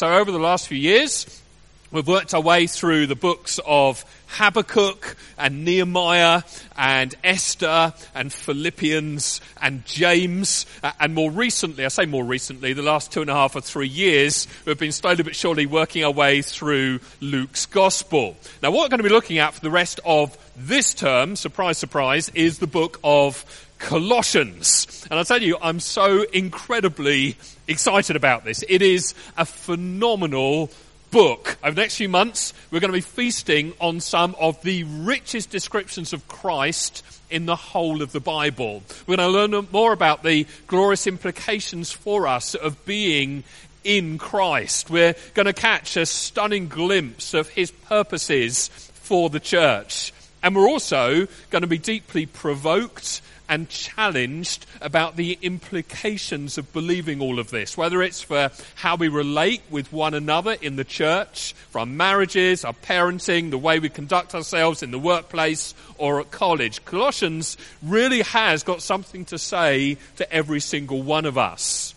So over the last few years, we've worked our way through the books of Habakkuk and Nehemiah and Esther and Philippians and James. And more recently, I say more recently, the last two and a half or three years, we've been slowly but surely working our way through Luke's gospel. Now what we're going to be looking at for the rest of this term, surprise, surprise, is the book of Colossians. And I'll tell you, I'm so incredibly excited about this. It is a phenomenal book. Over the next few months, we're going to be feasting on some of the richest descriptions of Christ in the whole of the Bible. We're going to learn more about the glorious implications for us of being in Christ. We're going to catch a stunning glimpse of his purposes for the church. And we're also going to be deeply provoked and challenged about the implications of believing all of this, whether it's for how we relate with one another in the church, for our marriages, our parenting, the way we conduct ourselves in the workplace or at college. Colossians really has got something to say to every single one of us.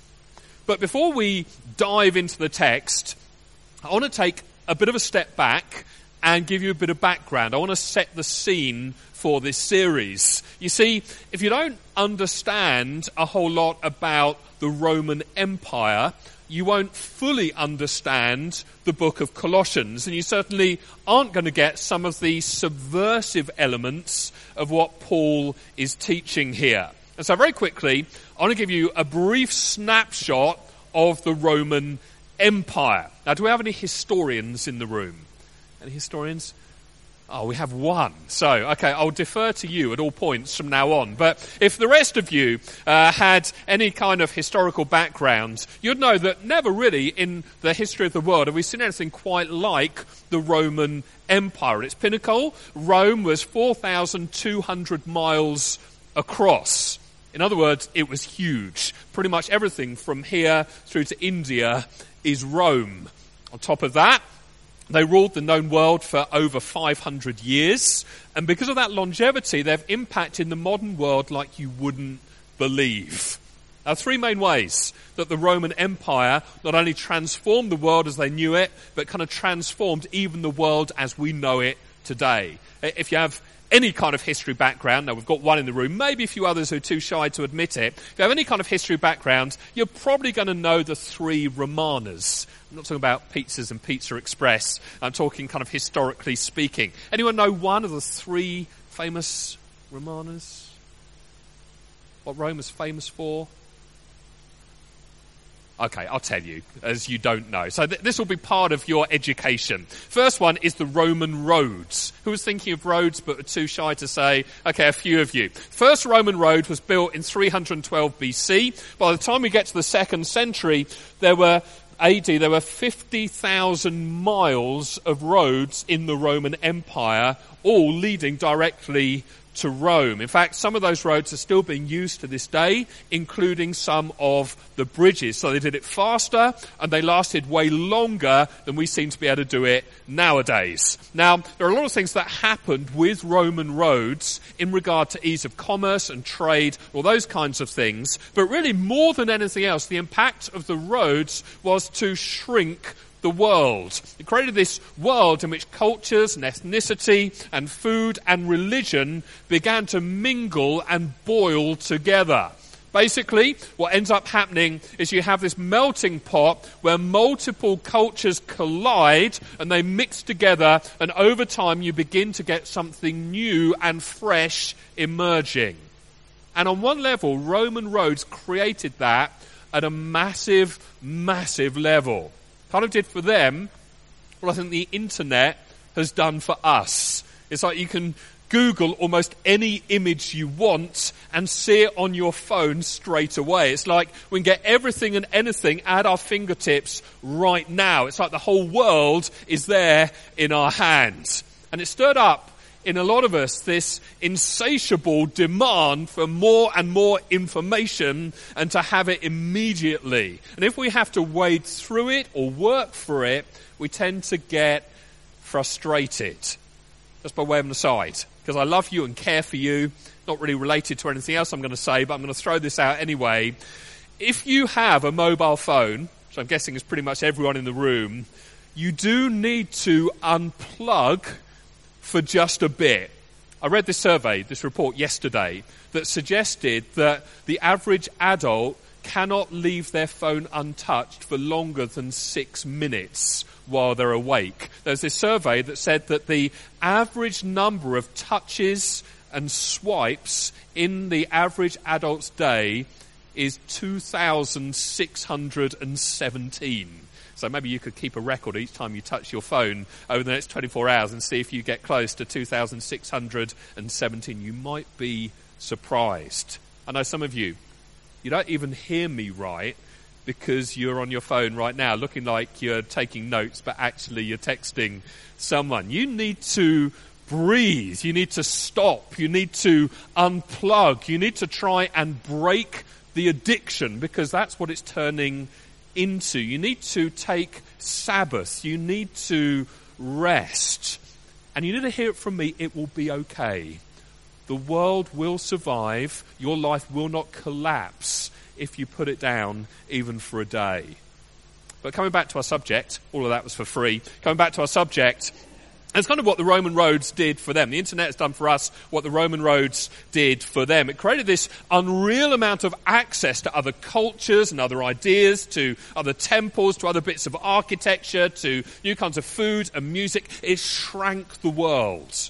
But before we dive into the text, I want to take a bit of a step back and give you a bit of background. I want to set the scene for this series. You see, if you don't understand a whole lot about the Roman Empire, you won't fully understand the book of Colossians, and you certainly aren't going to get some of the subversive elements of what Paul is teaching here. And so, very quickly, I want to give you a brief snapshot of the Roman Empire. Now, do we have any historians in the room? Any historians? Oh, we have one. So, okay, I'll defer to you at all points from now on. But if the rest of you uh, had any kind of historical background, you'd know that never really in the history of the world have we seen anything quite like the Roman Empire. At its pinnacle, Rome was 4,200 miles across. In other words, it was huge. Pretty much everything from here through to India is Rome. On top of that, they ruled the known world for over 500 years, and because of that longevity, they've impacted the modern world like you wouldn't believe. Are three main ways that the Roman Empire not only transformed the world as they knew it, but kind of transformed even the world as we know it today. If you have any kind of history background, now we've got one in the room, maybe a few others who are too shy to admit it. If you have any kind of history background, you're probably going to know the three Romanas. I'm not talking about pizzas and Pizza Express. I'm talking kind of historically speaking. Anyone know one of the three famous Romanas? What Rome was famous for? Okay, I'll tell you, as you don't know. So th- this will be part of your education. First one is the Roman roads. Who was thinking of roads but were too shy to say? Okay, a few of you. First Roman road was built in 312 BC. By the time we get to the second century, there were AD, there were 50,000 miles of roads in the Roman Empire, all leading directly to Rome. In fact, some of those roads are still being used to this day, including some of the bridges. So they did it faster and they lasted way longer than we seem to be able to do it nowadays. Now, there are a lot of things that happened with Roman roads in regard to ease of commerce and trade, all those kinds of things. But really, more than anything else, the impact of the roads was to shrink the world. He created this world in which cultures and ethnicity and food and religion began to mingle and boil together. Basically, what ends up happening is you have this melting pot where multiple cultures collide and they mix together, and over time you begin to get something new and fresh emerging. And on one level, Roman roads created that at a massive, massive level kind of did for them what I think the internet has done for us. It's like you can Google almost any image you want and see it on your phone straight away. It's like we can get everything and anything at our fingertips right now. It's like the whole world is there in our hands. And it stirred up in a lot of us this insatiable demand for more and more information and to have it immediately. And if we have to wade through it or work for it, we tend to get frustrated. Just by way of an aside, because I love you and care for you, not really related to anything else I'm going to say, but I'm going to throw this out anyway. If you have a mobile phone, which I'm guessing is pretty much everyone in the room, you do need to unplug for just a bit. I read this survey, this report yesterday, that suggested that the average adult cannot leave their phone untouched for longer than six minutes while they're awake. There's this survey that said that the average number of touches and swipes in the average adult's day is 2,617. So maybe you could keep a record each time you touch your phone over the next 24 hours and see if you get close to 2,617. You might be surprised. I know some of you, you don't even hear me right because you're on your phone right now looking like you're taking notes, but actually you're texting someone. You need to breathe. You need to stop. You need to unplug. You need to try and break the addiction because that's what it's turning into. You need to take Sabbath. You need to rest. And you need to hear it from me. It will be okay. The world will survive. Your life will not collapse if you put it down even for a day. But coming back to our subject, all of that was for free. Coming back to our subject, it's kind of what the Roman roads did for them. The internet has done for us what the Roman roads did for them. It created this unreal amount of access to other cultures and other ideas, to other temples, to other bits of architecture, to new kinds of food and music. It shrank the world.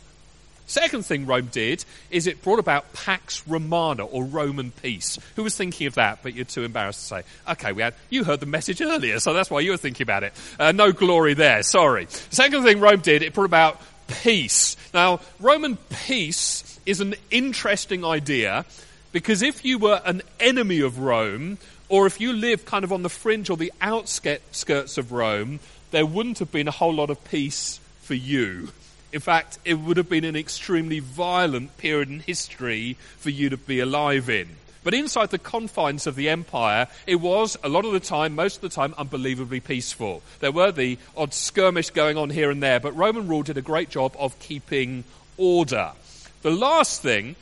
Second thing Rome did is it brought about Pax Romana or Roman peace. Who was thinking of that? But you're too embarrassed to say. Okay, we had you heard the message earlier, so that's why you were thinking about it. Uh, no glory there. Sorry. Second thing Rome did, it brought about peace. Now, Roman peace is an interesting idea because if you were an enemy of Rome, or if you lived kind of on the fringe or the outskirts of Rome, there wouldn't have been a whole lot of peace for you. In fact, it would have been an extremely violent period in history for you to be alive in. But inside the confines of the empire, it was, a lot of the time, most of the time, unbelievably peaceful. There were the odd skirmish going on here and there, but Roman rule did a great job of keeping order. The last thing,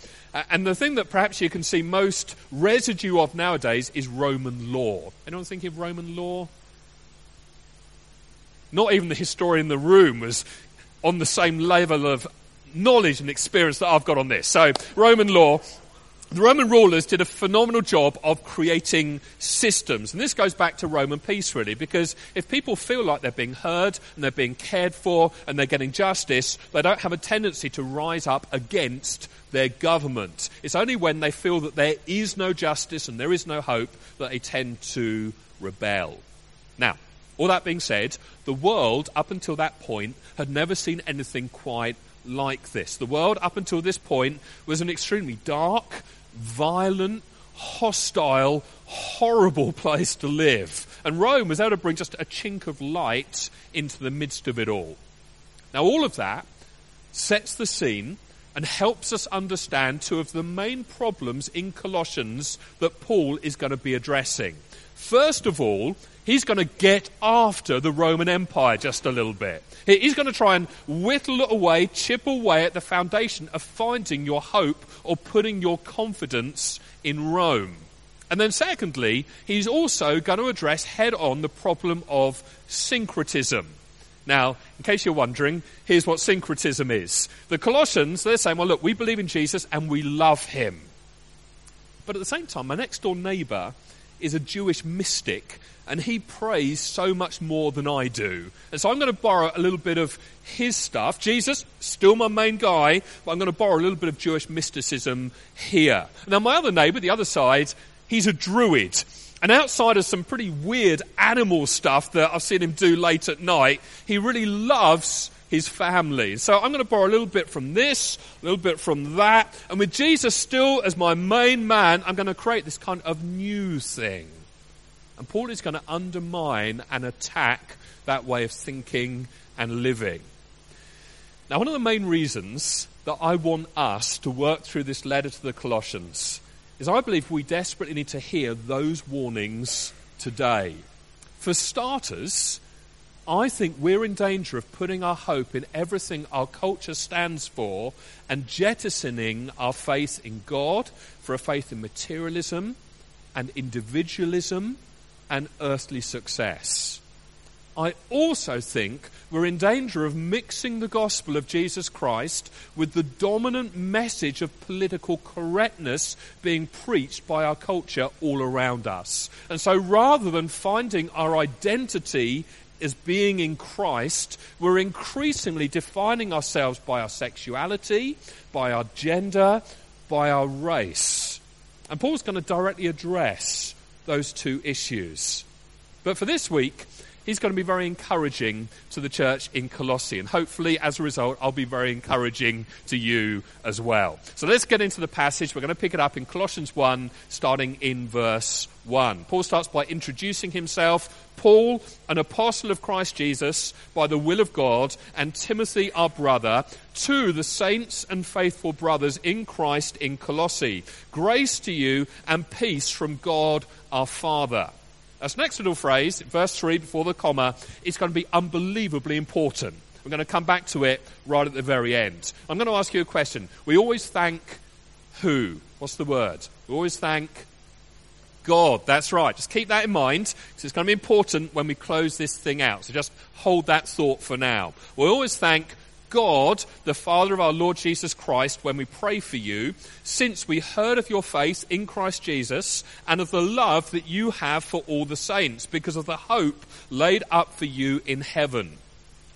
and the thing that perhaps you can see most residue of nowadays, is Roman law. Anyone thinking of Roman law? Not even the historian in the room was on the same level of knowledge and experience that I've got on this. So, Roman law, the Roman rulers did a phenomenal job of creating systems. And this goes back to Roman peace, really, because if people feel like they're being heard and they're being cared for and they're getting justice, they don't have a tendency to rise up against their government. It's only when they feel that there is no justice and there is no hope that they tend to rebel. Now, all that being said, the world up until that point had never seen anything quite like this. The world up until this point was an extremely dark, violent, hostile, horrible place to live. And Rome was able to bring just a chink of light into the midst of it all. Now, all of that sets the scene and helps us understand two of the main problems in Colossians that Paul is going to be addressing. First of all, he's going to get after the Roman Empire just a little bit. He's going to try and whittle away, chip away at the foundation of finding your hope or putting your confidence in Rome. And then, secondly, he's also going to address head on the problem of syncretism. Now, in case you're wondering, here's what syncretism is. The Colossians, they're saying, well, look, we believe in Jesus and we love him. But at the same time, my next door neighbor is a Jewish mystic and he prays so much more than I do. And so I'm going to borrow a little bit of his stuff. Jesus, still my main guy, but I'm going to borrow a little bit of Jewish mysticism here. Now, my other neighbor, the other side, he's a druid. And outside of some pretty weird animal stuff that I've seen him do late at night, he really loves his family. So I'm going to borrow a little bit from this, a little bit from that. And with Jesus still as my main man, I'm going to create this kind of new thing. And Paul is going to undermine and attack that way of thinking and living. Now, one of the main reasons that I want us to work through this letter to the Colossians is I believe we desperately need to hear those warnings today. For starters, I think we're in danger of putting our hope in everything our culture stands for and jettisoning our faith in God for a faith in materialism and individualism and earthly success. I also think we're in danger of mixing the gospel of Jesus Christ with the dominant message of political correctness being preached by our culture all around us. And so rather than finding our identity as being in Christ, we're increasingly defining ourselves by our sexuality, by our gender, by our race. And Paul's going to directly address those two issues. But for this week, he's going to be very encouraging to the church in Colossae. And hopefully, as a result, I'll be very encouraging to you as well. So let's get into the passage. We're going to pick it up in Colossians 1, starting in verse 1. Paul starts by introducing himself. Paul, an apostle of Christ Jesus, by the will of God, and Timothy, our brother, to the saints and faithful brothers in Christ in Colossae. Grace to you and peace from God our Father. This next little phrase, verse 3 before the comma, is going to be unbelievably important. We're going to come back to it right at the very end. I'm going to ask you a question. We always thank who? What's the word? We always thank God. That's right. Just keep that in mind because it's going to be important when we close this thing out. So just hold that thought for now. We always thank God, the Father of our Lord Jesus Christ, when we pray for you, since we heard of your faith in Christ Jesus and of the love that you have for all the saints, because of the hope laid up for you in heaven.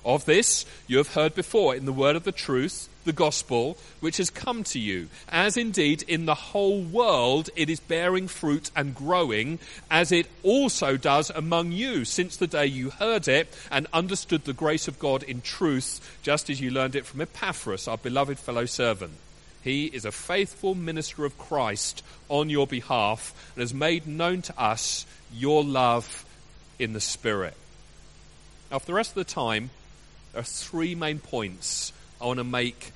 Of this you have heard before in the word of the truth the gospel which has come to you, as indeed in the whole world it is bearing fruit and growing, as it also does among you since the day you heard it and understood the grace of God in truth, just as you learned it from Epaphras, our beloved fellow servant. He is a faithful minister of Christ on your behalf and has made known to us your love in the Spirit. Now, for the rest of the time, there are three main points I want to make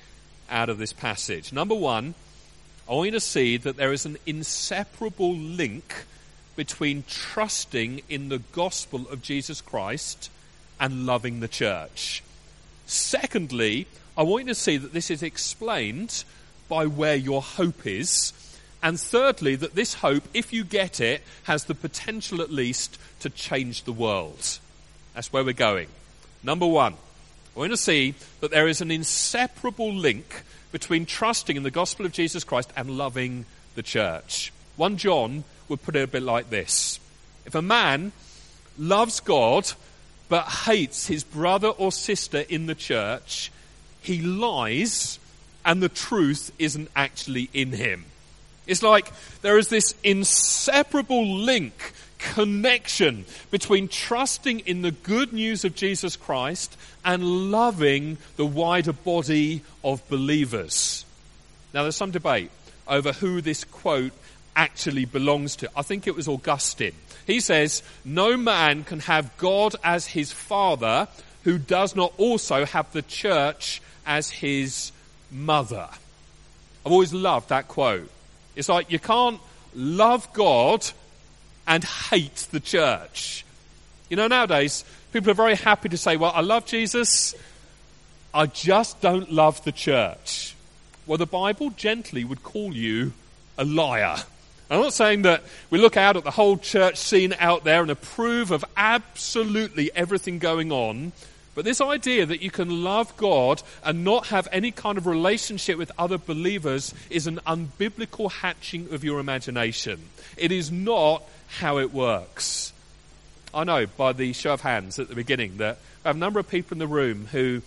out of this passage. Number one, I want you to see that there is an inseparable link between trusting in the gospel of Jesus Christ and loving the church. Secondly, I want you to see that this is explained by where your hope is. And thirdly, that this hope, if you get it, has the potential at least to change the world. That's where we're going. Number one, we're going to see that there is an inseparable link between trusting in the gospel of Jesus Christ and loving the church. 1 John would put it a bit like this If a man loves God but hates his brother or sister in the church, he lies and the truth isn't actually in him. It's like there is this inseparable link connection between trusting in the good news of Jesus Christ and loving the wider body of believers. Now, there's some debate over who this quote actually belongs to. I think it was Augustine. He says, No man can have God as his father who does not also have the church as his mother. I've always loved that quote. It's like you can't love God and hate the church. You know, nowadays, people are very happy to say, well, I love Jesus, I just don't love the church. Well, the Bible gently would call you a liar. I'm not saying that we look out at the whole church scene out there and approve of absolutely everything going on. But this idea that you can love God and not have any kind of relationship with other believers is an unbiblical hatching of your imagination. It is not how it works. I know by the show of hands at the beginning that I have a number of people in the room who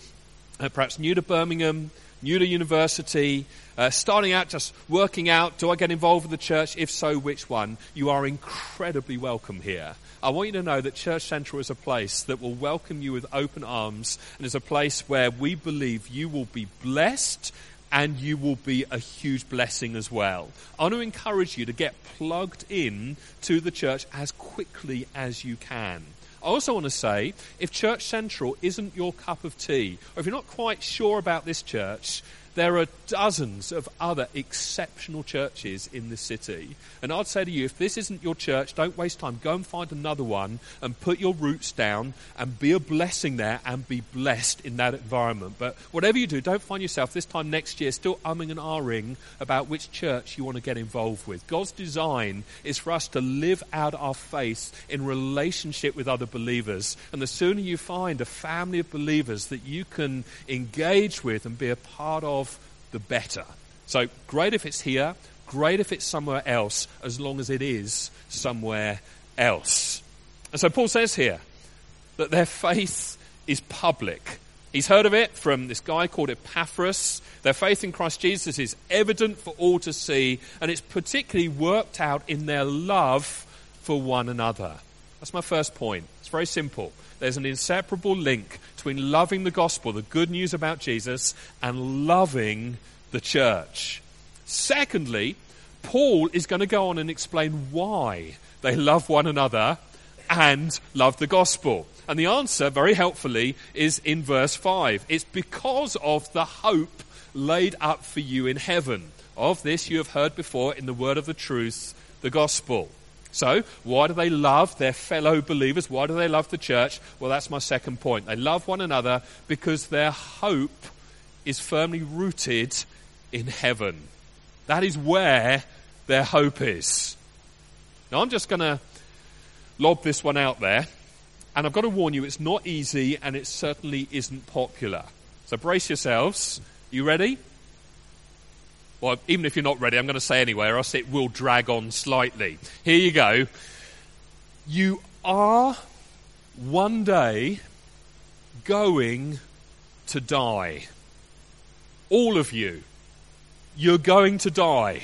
are perhaps new to Birmingham, new to university, uh, starting out just working out do I get involved with the church? If so, which one? You are incredibly welcome here. I want you to know that Church Central is a place that will welcome you with open arms and is a place where we believe you will be blessed and you will be a huge blessing as well. I want to encourage you to get plugged in to the church as quickly as you can. I also want to say if Church Central isn't your cup of tea, or if you're not quite sure about this church, there are dozens of other exceptional churches in the city. And I'd say to you, if this isn't your church, don't waste time. Go and find another one and put your roots down and be a blessing there and be blessed in that environment. But whatever you do, don't find yourself this time next year still umming and ahhing about which church you want to get involved with. God's design is for us to live out our faith in relationship with other believers. And the sooner you find a family of believers that you can engage with and be a part of, the better. So great if it's here, great if it's somewhere else, as long as it is somewhere else. And so Paul says here that their faith is public. He's heard of it from this guy called Epaphras. Their faith in Christ Jesus is evident for all to see, and it's particularly worked out in their love for one another. That's my first point. Very simple. There's an inseparable link between loving the gospel, the good news about Jesus, and loving the church. Secondly, Paul is going to go on and explain why they love one another and love the gospel. And the answer, very helpfully, is in verse 5. It's because of the hope laid up for you in heaven. Of this you have heard before in the word of the truth, the gospel. So, why do they love their fellow believers? Why do they love the church? Well, that's my second point. They love one another because their hope is firmly rooted in heaven. That is where their hope is. Now, I'm just going to lob this one out there, and I've got to warn you, it's not easy and it certainly isn't popular. So, brace yourselves. You ready? Well, even if you're not ready, I'm going to say anyway, or else it will drag on slightly. Here you go. You are one day going to die. All of you. You're going to die.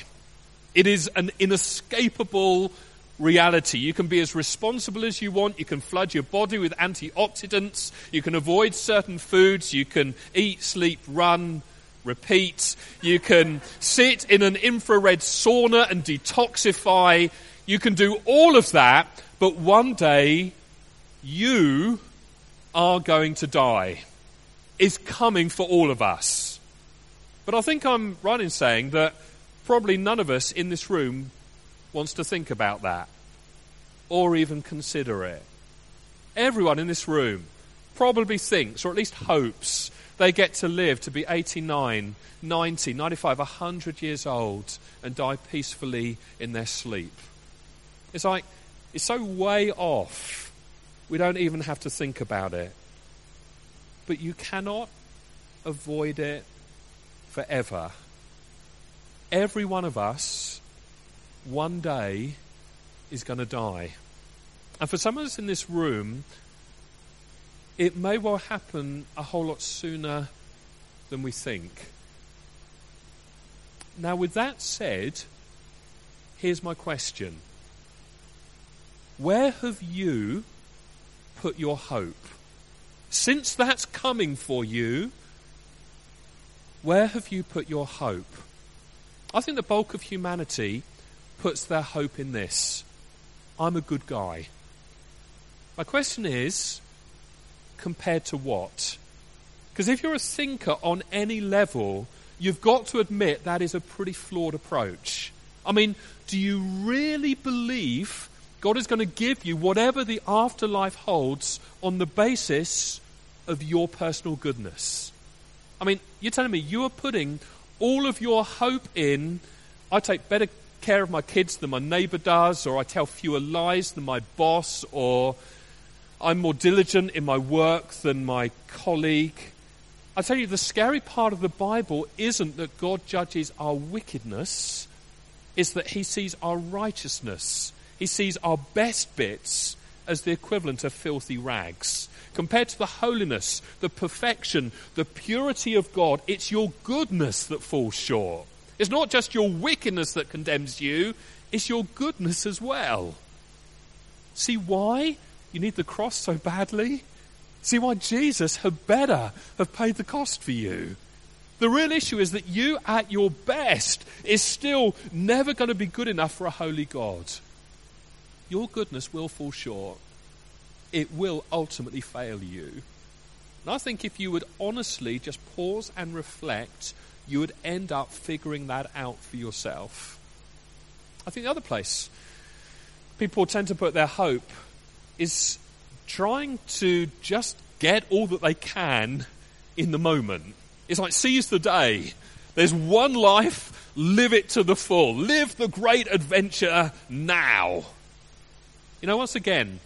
It is an inescapable reality. You can be as responsible as you want. You can flood your body with antioxidants. You can avoid certain foods. You can eat, sleep, run, repeat. You can sit in an infrared sauna and detoxify. You can do all of that, but one day you are going to die. Is coming for all of us. But I think I'm right in saying that probably none of us in this room wants to think about that or even consider it. Everyone in this room probably thinks, or at least hopes, they get to live to be 89, 90, 95, 100 years old and die peacefully in their sleep. It's like, it's so way off, we don't even have to think about it. But you cannot avoid it forever. Every one of us, one day, is going to die. And for some of us in this room, it may well happen a whole lot sooner than we think. Now, with that said, here's my question Where have you put your hope? Since that's coming for you, where have you put your hope? I think the bulk of humanity puts their hope in this I'm a good guy. My question is compared to what? Because if you're a thinker on any level, you've got to admit that is a pretty flawed approach. I mean, do you really believe God is going to give you whatever the afterlife holds on the basis of your personal goodness? I mean, you're telling me you are putting all of your hope in, I take better care of my kids than my neighbor does, or I tell fewer lies than my boss, or I'm more diligent in my work than my colleague. I tell you, the scary part of the Bible isn't that God judges our wickedness, it's that He sees our righteousness. He sees our best bits as the equivalent of filthy rags. Compared to the holiness, the perfection, the purity of God, it's your goodness that falls short. It's not just your wickedness that condemns you, it's your goodness as well. See why? You need the cross so badly? See why Jesus had better have paid the cost for you. The real issue is that you, at your best, is still never going to be good enough for a holy God. Your goodness will fall short. It will ultimately fail you. And I think if you would honestly just pause and reflect, you would end up figuring that out for yourself. I think the other place people tend to put their hope is trying to just get all that they can in the moment. It's like seize the day. There's one life, live it to the full. Live the great adventure now. You know, once again,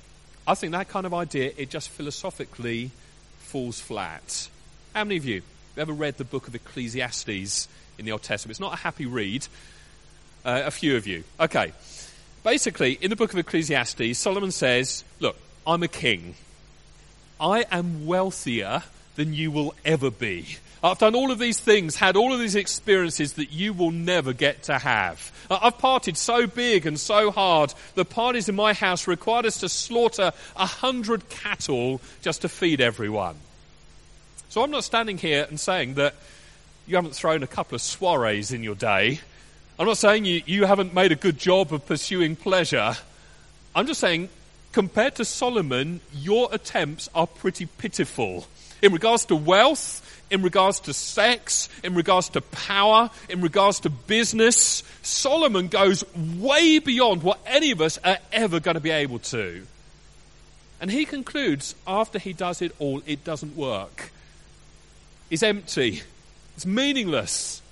I think that kind of idea, it just philosophically falls flat. How many of you have ever read the book of Ecclesiastes in the Old Testament? It's not a happy read. Uh, a few of you. Okay. Basically, in the book of Ecclesiastes, Solomon says, Look, I'm a king. I am wealthier than you will ever be. I've done all of these things, had all of these experiences that you will never get to have. I've partied so big and so hard. The parties in my house required us to slaughter a hundred cattle just to feed everyone. So I'm not standing here and saying that you haven't thrown a couple of soirees in your day. I'm not saying you, you haven't made a good job of pursuing pleasure. I'm just saying, compared to Solomon, your attempts are pretty pitiful. In regards to wealth, in regards to sex, in regards to power, in regards to business. Solomon goes way beyond what any of us are ever going to be able to. And he concludes after he does it all, it doesn't work. It's empty. It's meaningless.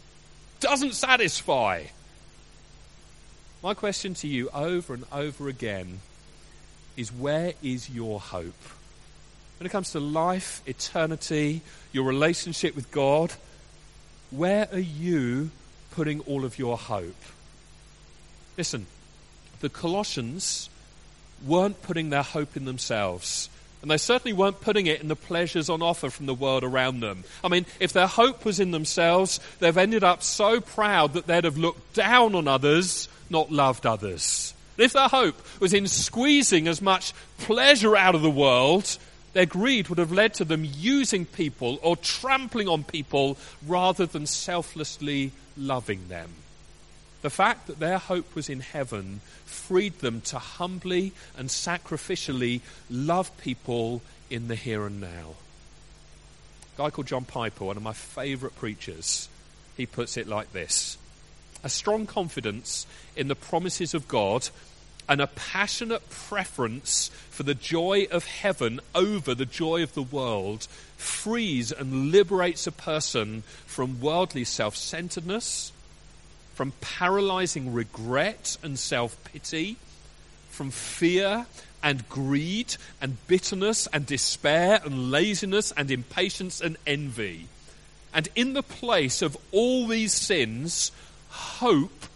Doesn't satisfy. My question to you over and over again is where is your hope? When it comes to life, eternity, your relationship with God, where are you putting all of your hope? Listen, the Colossians weren't putting their hope in themselves. And they certainly weren't putting it in the pleasures on offer from the world around them. I mean, if their hope was in themselves, they've ended up so proud that they'd have looked down on others, not loved others. If their hope was in squeezing as much pleasure out of the world their greed would have led to them using people or trampling on people rather than selflessly loving them. The fact that their hope was in heaven freed them to humbly and sacrificially love people in the here and now. A guy called John Piper, one of my favourite preachers, he puts it like this A strong confidence in the promises of God and a passionate preference for the joy of heaven over the joy of the world frees and liberates a person from worldly self centeredness, from paralyzing regret and self pity, from fear and greed and bitterness and despair and laziness and impatience and envy. And in the place of all these sins, hope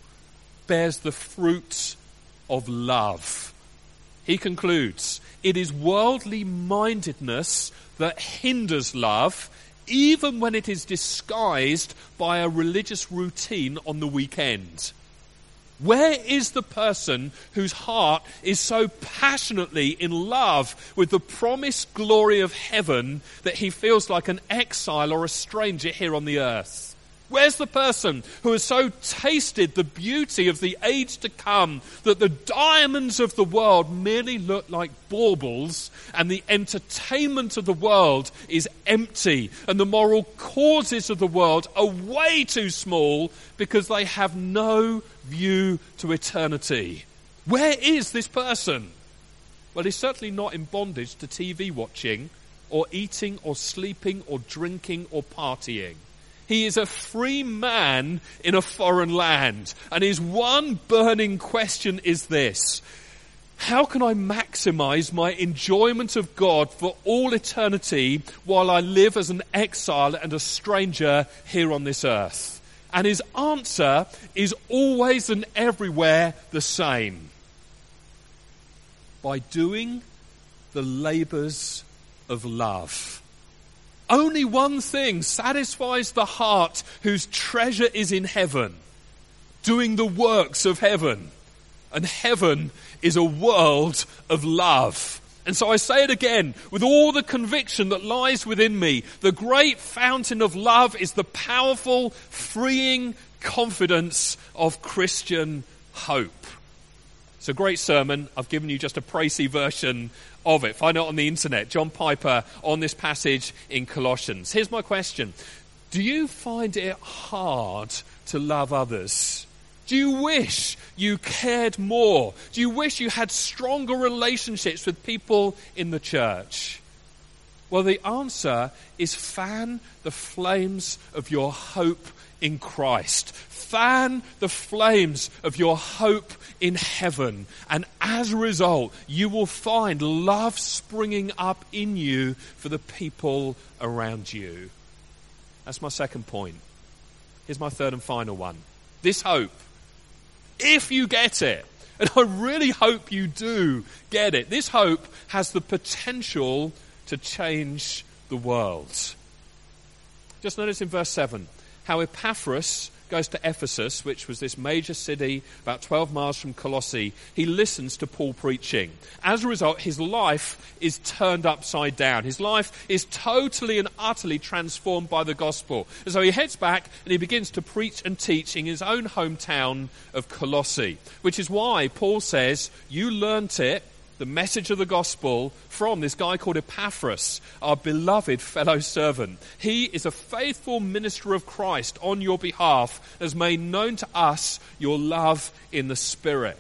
bears the fruit of love. He concludes, it is worldly mindedness that hinders love, even when it is disguised by a religious routine on the weekend. Where is the person whose heart is so passionately in love with the promised glory of heaven that he feels like an exile or a stranger here on the earth? Where's the person who has so tasted the beauty of the age to come that the diamonds of the world merely look like baubles and the entertainment of the world is empty and the moral causes of the world are way too small because they have no view to eternity? Where is this person? Well, he's certainly not in bondage to TV watching or eating or sleeping or drinking or partying. He is a free man in a foreign land. And his one burning question is this How can I maximize my enjoyment of God for all eternity while I live as an exile and a stranger here on this earth? And his answer is always and everywhere the same by doing the labors of love. Only one thing satisfies the heart whose treasure is in heaven, doing the works of heaven. And heaven is a world of love. And so I say it again with all the conviction that lies within me. The great fountain of love is the powerful, freeing confidence of Christian hope. It's a great sermon. I've given you just a précis version of it. Find it on the internet. John Piper on this passage in Colossians. Here's my question. Do you find it hard to love others? Do you wish you cared more? Do you wish you had stronger relationships with people in the church? Well, the answer is fan the flames of your hope in Christ. Fan the flames of your hope in heaven. And as a result, you will find love springing up in you for the people around you. That's my second point. Here's my third and final one. This hope, if you get it, and I really hope you do get it, this hope has the potential to change the world. Just notice in verse 7 how Epaphras goes to Ephesus, which was this major city about 12 miles from Colossae. He listens to Paul preaching. As a result, his life is turned upside down. His life is totally and utterly transformed by the gospel. And so he heads back and he begins to preach and teach in his own hometown of Colossae, which is why Paul says, You learnt it the message of the gospel from this guy called Epaphras, our beloved fellow servant. He is a faithful minister of Christ on your behalf, has made known to us your love in the Spirit.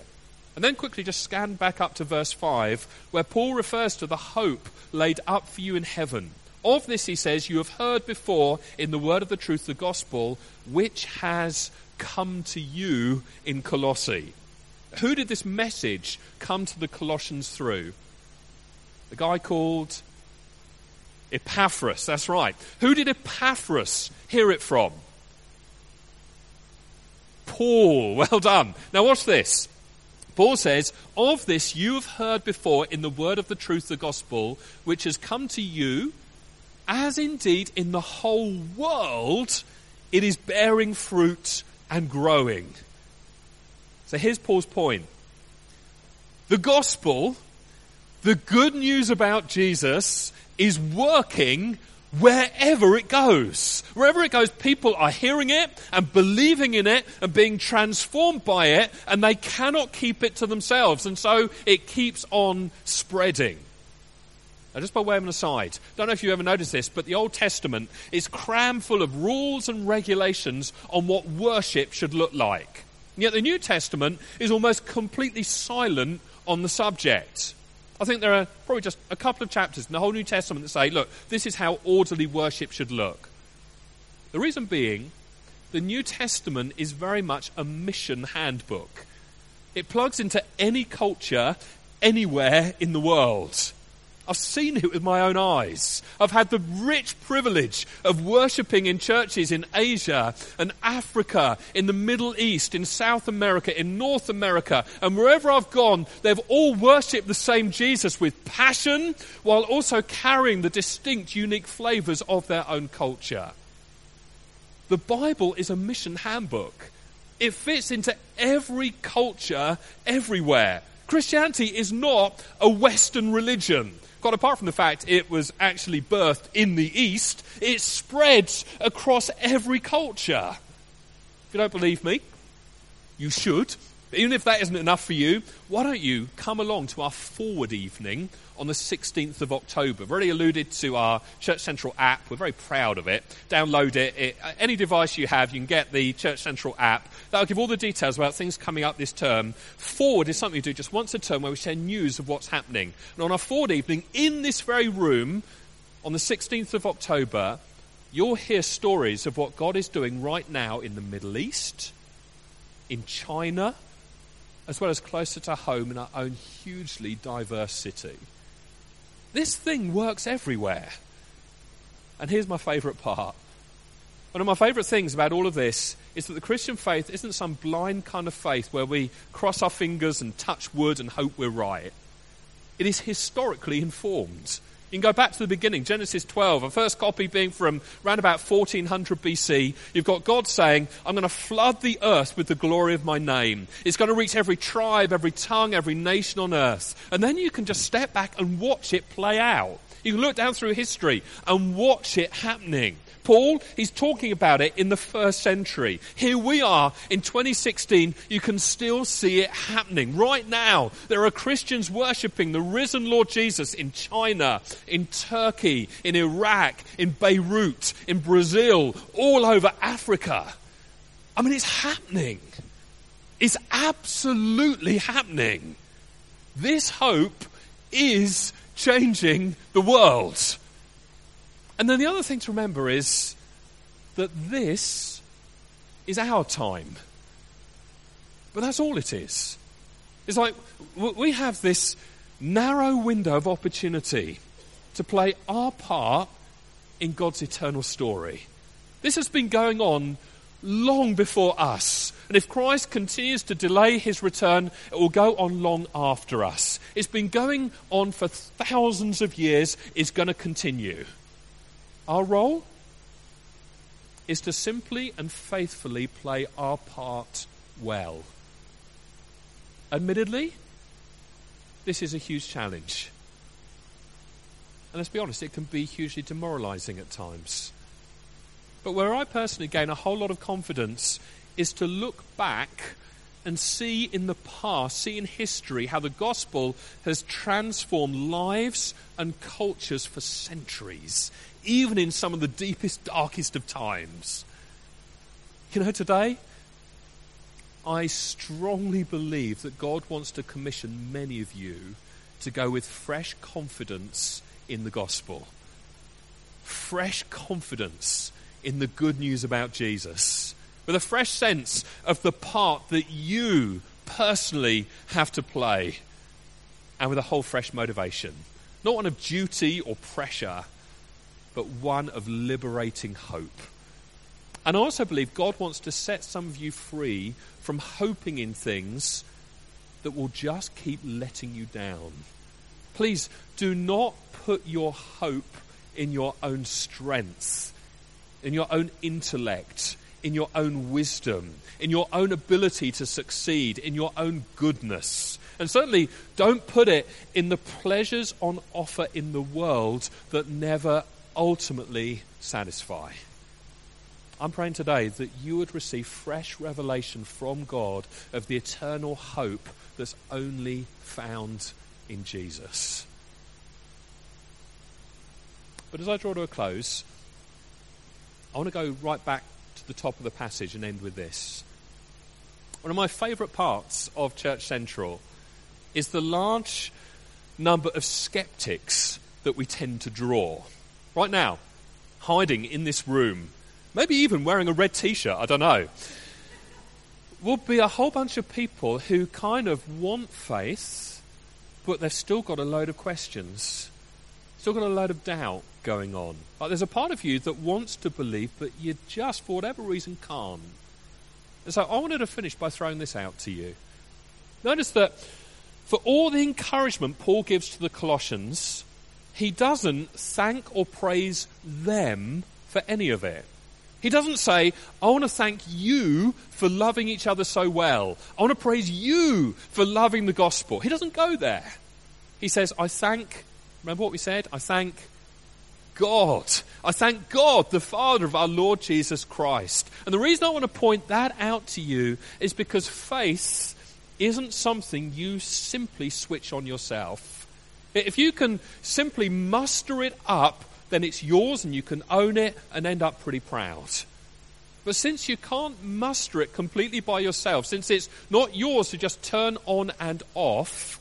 And then quickly just scan back up to verse 5, where Paul refers to the hope laid up for you in heaven. Of this, he says, you have heard before in the word of the truth, the gospel, which has come to you in Colossae. Who did this message come to the Colossians through? The guy called Epaphras, that's right. Who did Epaphras hear it from? Paul. Well done. Now, watch this. Paul says, Of this you have heard before in the word of the truth, the gospel, which has come to you, as indeed in the whole world it is bearing fruit and growing. So here's Paul's point. The gospel, the good news about Jesus, is working wherever it goes. Wherever it goes, people are hearing it and believing in it and being transformed by it, and they cannot keep it to themselves. And so it keeps on spreading. Now, just by way of an aside, I don't know if you ever noticed this, but the Old Testament is crammed full of rules and regulations on what worship should look like. Yet the New Testament is almost completely silent on the subject. I think there are probably just a couple of chapters in the whole New Testament that say, look, this is how orderly worship should look. The reason being, the New Testament is very much a mission handbook. It plugs into any culture anywhere in the world. I've seen it with my own eyes. I've had the rich privilege of worshipping in churches in Asia and Africa, in the Middle East, in South America, in North America, and wherever I've gone, they've all worshipped the same Jesus with passion while also carrying the distinct, unique flavors of their own culture. The Bible is a mission handbook. It fits into every culture everywhere. Christianity is not a Western religion quite apart from the fact it was actually birthed in the East, it spreads across every culture. If you don't believe me, you should. But even if that isn't enough for you, why don't you come along to our forward evening on the 16th of October? I've already alluded to our Church Central app. We're very proud of it. Download it. it. Uh, any device you have, you can get the Church Central app. That'll give all the details about things coming up this term. Forward is something we do just once a term where we share news of what's happening. And on our forward evening, in this very room, on the 16th of October, you'll hear stories of what God is doing right now in the Middle East, in China, as well as closer to home in our own hugely diverse city. This thing works everywhere. And here's my favourite part. One of my favourite things about all of this is that the Christian faith isn't some blind kind of faith where we cross our fingers and touch wood and hope we're right. It is historically informed. You can go back to the beginning, Genesis 12, a first copy being from around about 1400 BC. You've got God saying, I'm going to flood the earth with the glory of my name. It's going to reach every tribe, every tongue, every nation on earth. And then you can just step back and watch it play out. You can look down through history and watch it happening. Paul, he's talking about it in the first century. Here we are in 2016. You can still see it happening. Right now, there are Christians worshipping the risen Lord Jesus in China, in Turkey, in Iraq, in Beirut, in Brazil, all over Africa. I mean, it's happening. It's absolutely happening. This hope is changing the world. And then the other thing to remember is that this is our time. But that's all it is. It's like we have this narrow window of opportunity to play our part in God's eternal story. This has been going on long before us. And if Christ continues to delay his return, it will go on long after us. It's been going on for thousands of years, it's going to continue. Our role is to simply and faithfully play our part well. Admittedly, this is a huge challenge. And let's be honest, it can be hugely demoralizing at times. But where I personally gain a whole lot of confidence is to look back and see in the past, see in history how the gospel has transformed lives and cultures for centuries, even in some of the deepest, darkest of times. You know, today, I strongly believe that God wants to commission many of you to go with fresh confidence in the gospel, fresh confidence in the good news about Jesus, with a fresh sense of the part that you personally have to play, and with a whole fresh motivation. Not one of duty or pressure, but one of liberating hope. And I also believe God wants to set some of you free from hoping in things that will just keep letting you down. Please do not put your hope in your own strength, in your own intellect, in your own wisdom, in your own ability to succeed, in your own goodness. And certainly don't put it in the pleasures on offer in the world that never ultimately satisfy. I'm praying today that you would receive fresh revelation from God of the eternal hope that's only found in Jesus. But as I draw to a close, I want to go right back to the top of the passage and end with this. One of my favourite parts of Church Central is the large number of skeptics that we tend to draw. Right now, hiding in this room maybe even wearing a red t shirt, I don't know, will be a whole bunch of people who kind of want faith, but they've still got a load of questions, still got a load of doubt going on. Like there's a part of you that wants to believe, but you just, for whatever reason, can't. And so I wanted to finish by throwing this out to you. Notice that for all the encouragement Paul gives to the Colossians, he doesn't thank or praise them for any of it. He doesn't say, I want to thank you for loving each other so well. I want to praise you for loving the gospel. He doesn't go there. He says, I thank, remember what we said? I thank God. I thank God, the Father of our Lord Jesus Christ. And the reason I want to point that out to you is because faith isn't something you simply switch on yourself. If you can simply muster it up then it's yours and you can own it and end up pretty proud. But since you can't muster it completely by yourself, since it's not yours to just turn on and off,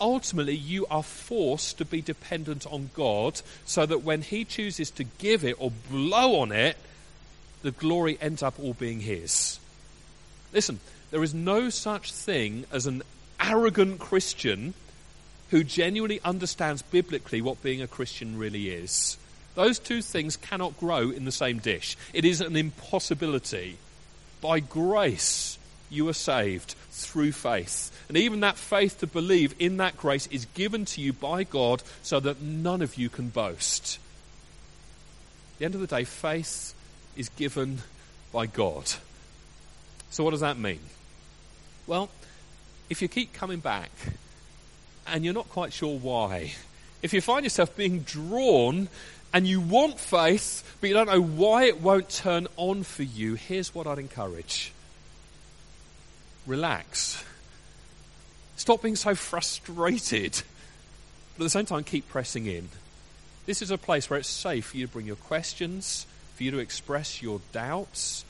ultimately you are forced to be dependent on God so that when He chooses to give it or blow on it, the glory ends up all being His. Listen, there is no such thing as an arrogant Christian who genuinely understands biblically what being a Christian really is. Those two things cannot grow in the same dish. It is an impossibility. By grace, you are saved through faith. And even that faith to believe in that grace is given to you by God so that none of you can boast. At the end of the day, faith is given by God. So, what does that mean? Well, if you keep coming back and you're not quite sure why. If you find yourself being drawn and you want faith, but you don't know why it won't turn on for you, here's what I'd encourage relax. Stop being so frustrated. But at the same time, keep pressing in. This is a place where it's safe for you to bring your questions, for you to express your doubts.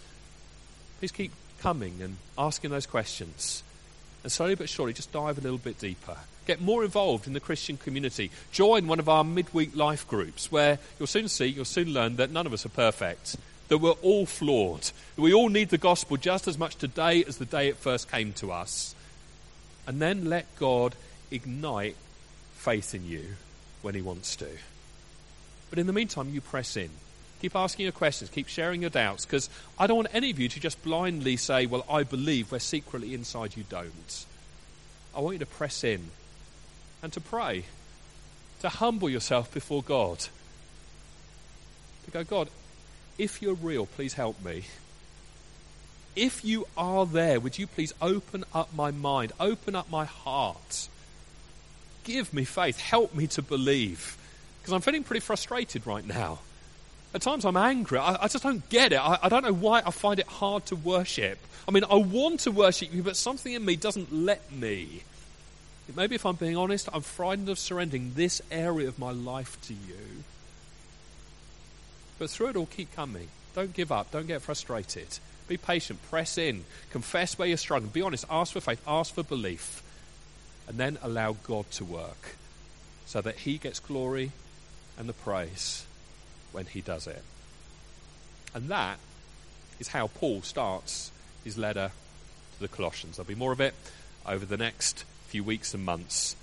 Please keep coming and asking those questions. And slowly but surely, just dive a little bit deeper. Get more involved in the Christian community. Join one of our midweek life groups where you'll soon see, you'll soon learn that none of us are perfect, that we're all flawed, that we all need the gospel just as much today as the day it first came to us. And then let God ignite faith in you when He wants to. But in the meantime, you press in. Keep asking your questions, keep sharing your doubts, because I don't want any of you to just blindly say, Well, I believe, where secretly inside you don't. I want you to press in and to pray, to humble yourself before God. To go, God, if you're real, please help me. If you are there, would you please open up my mind, open up my heart? Give me faith, help me to believe. Because I'm feeling pretty frustrated right now. At times I'm angry. I, I just don't get it. I, I don't know why I find it hard to worship. I mean, I want to worship you, but something in me doesn't let me. Maybe if I'm being honest, I'm frightened of surrendering this area of my life to you. But through it all, keep coming. Don't give up. Don't get frustrated. Be patient. Press in. Confess where you're struggling. Be honest. Ask for faith. Ask for belief. And then allow God to work so that He gets glory and the praise when he does it. And that is how Paul starts his letter to the Colossians. There'll be more of it over the next few weeks and months.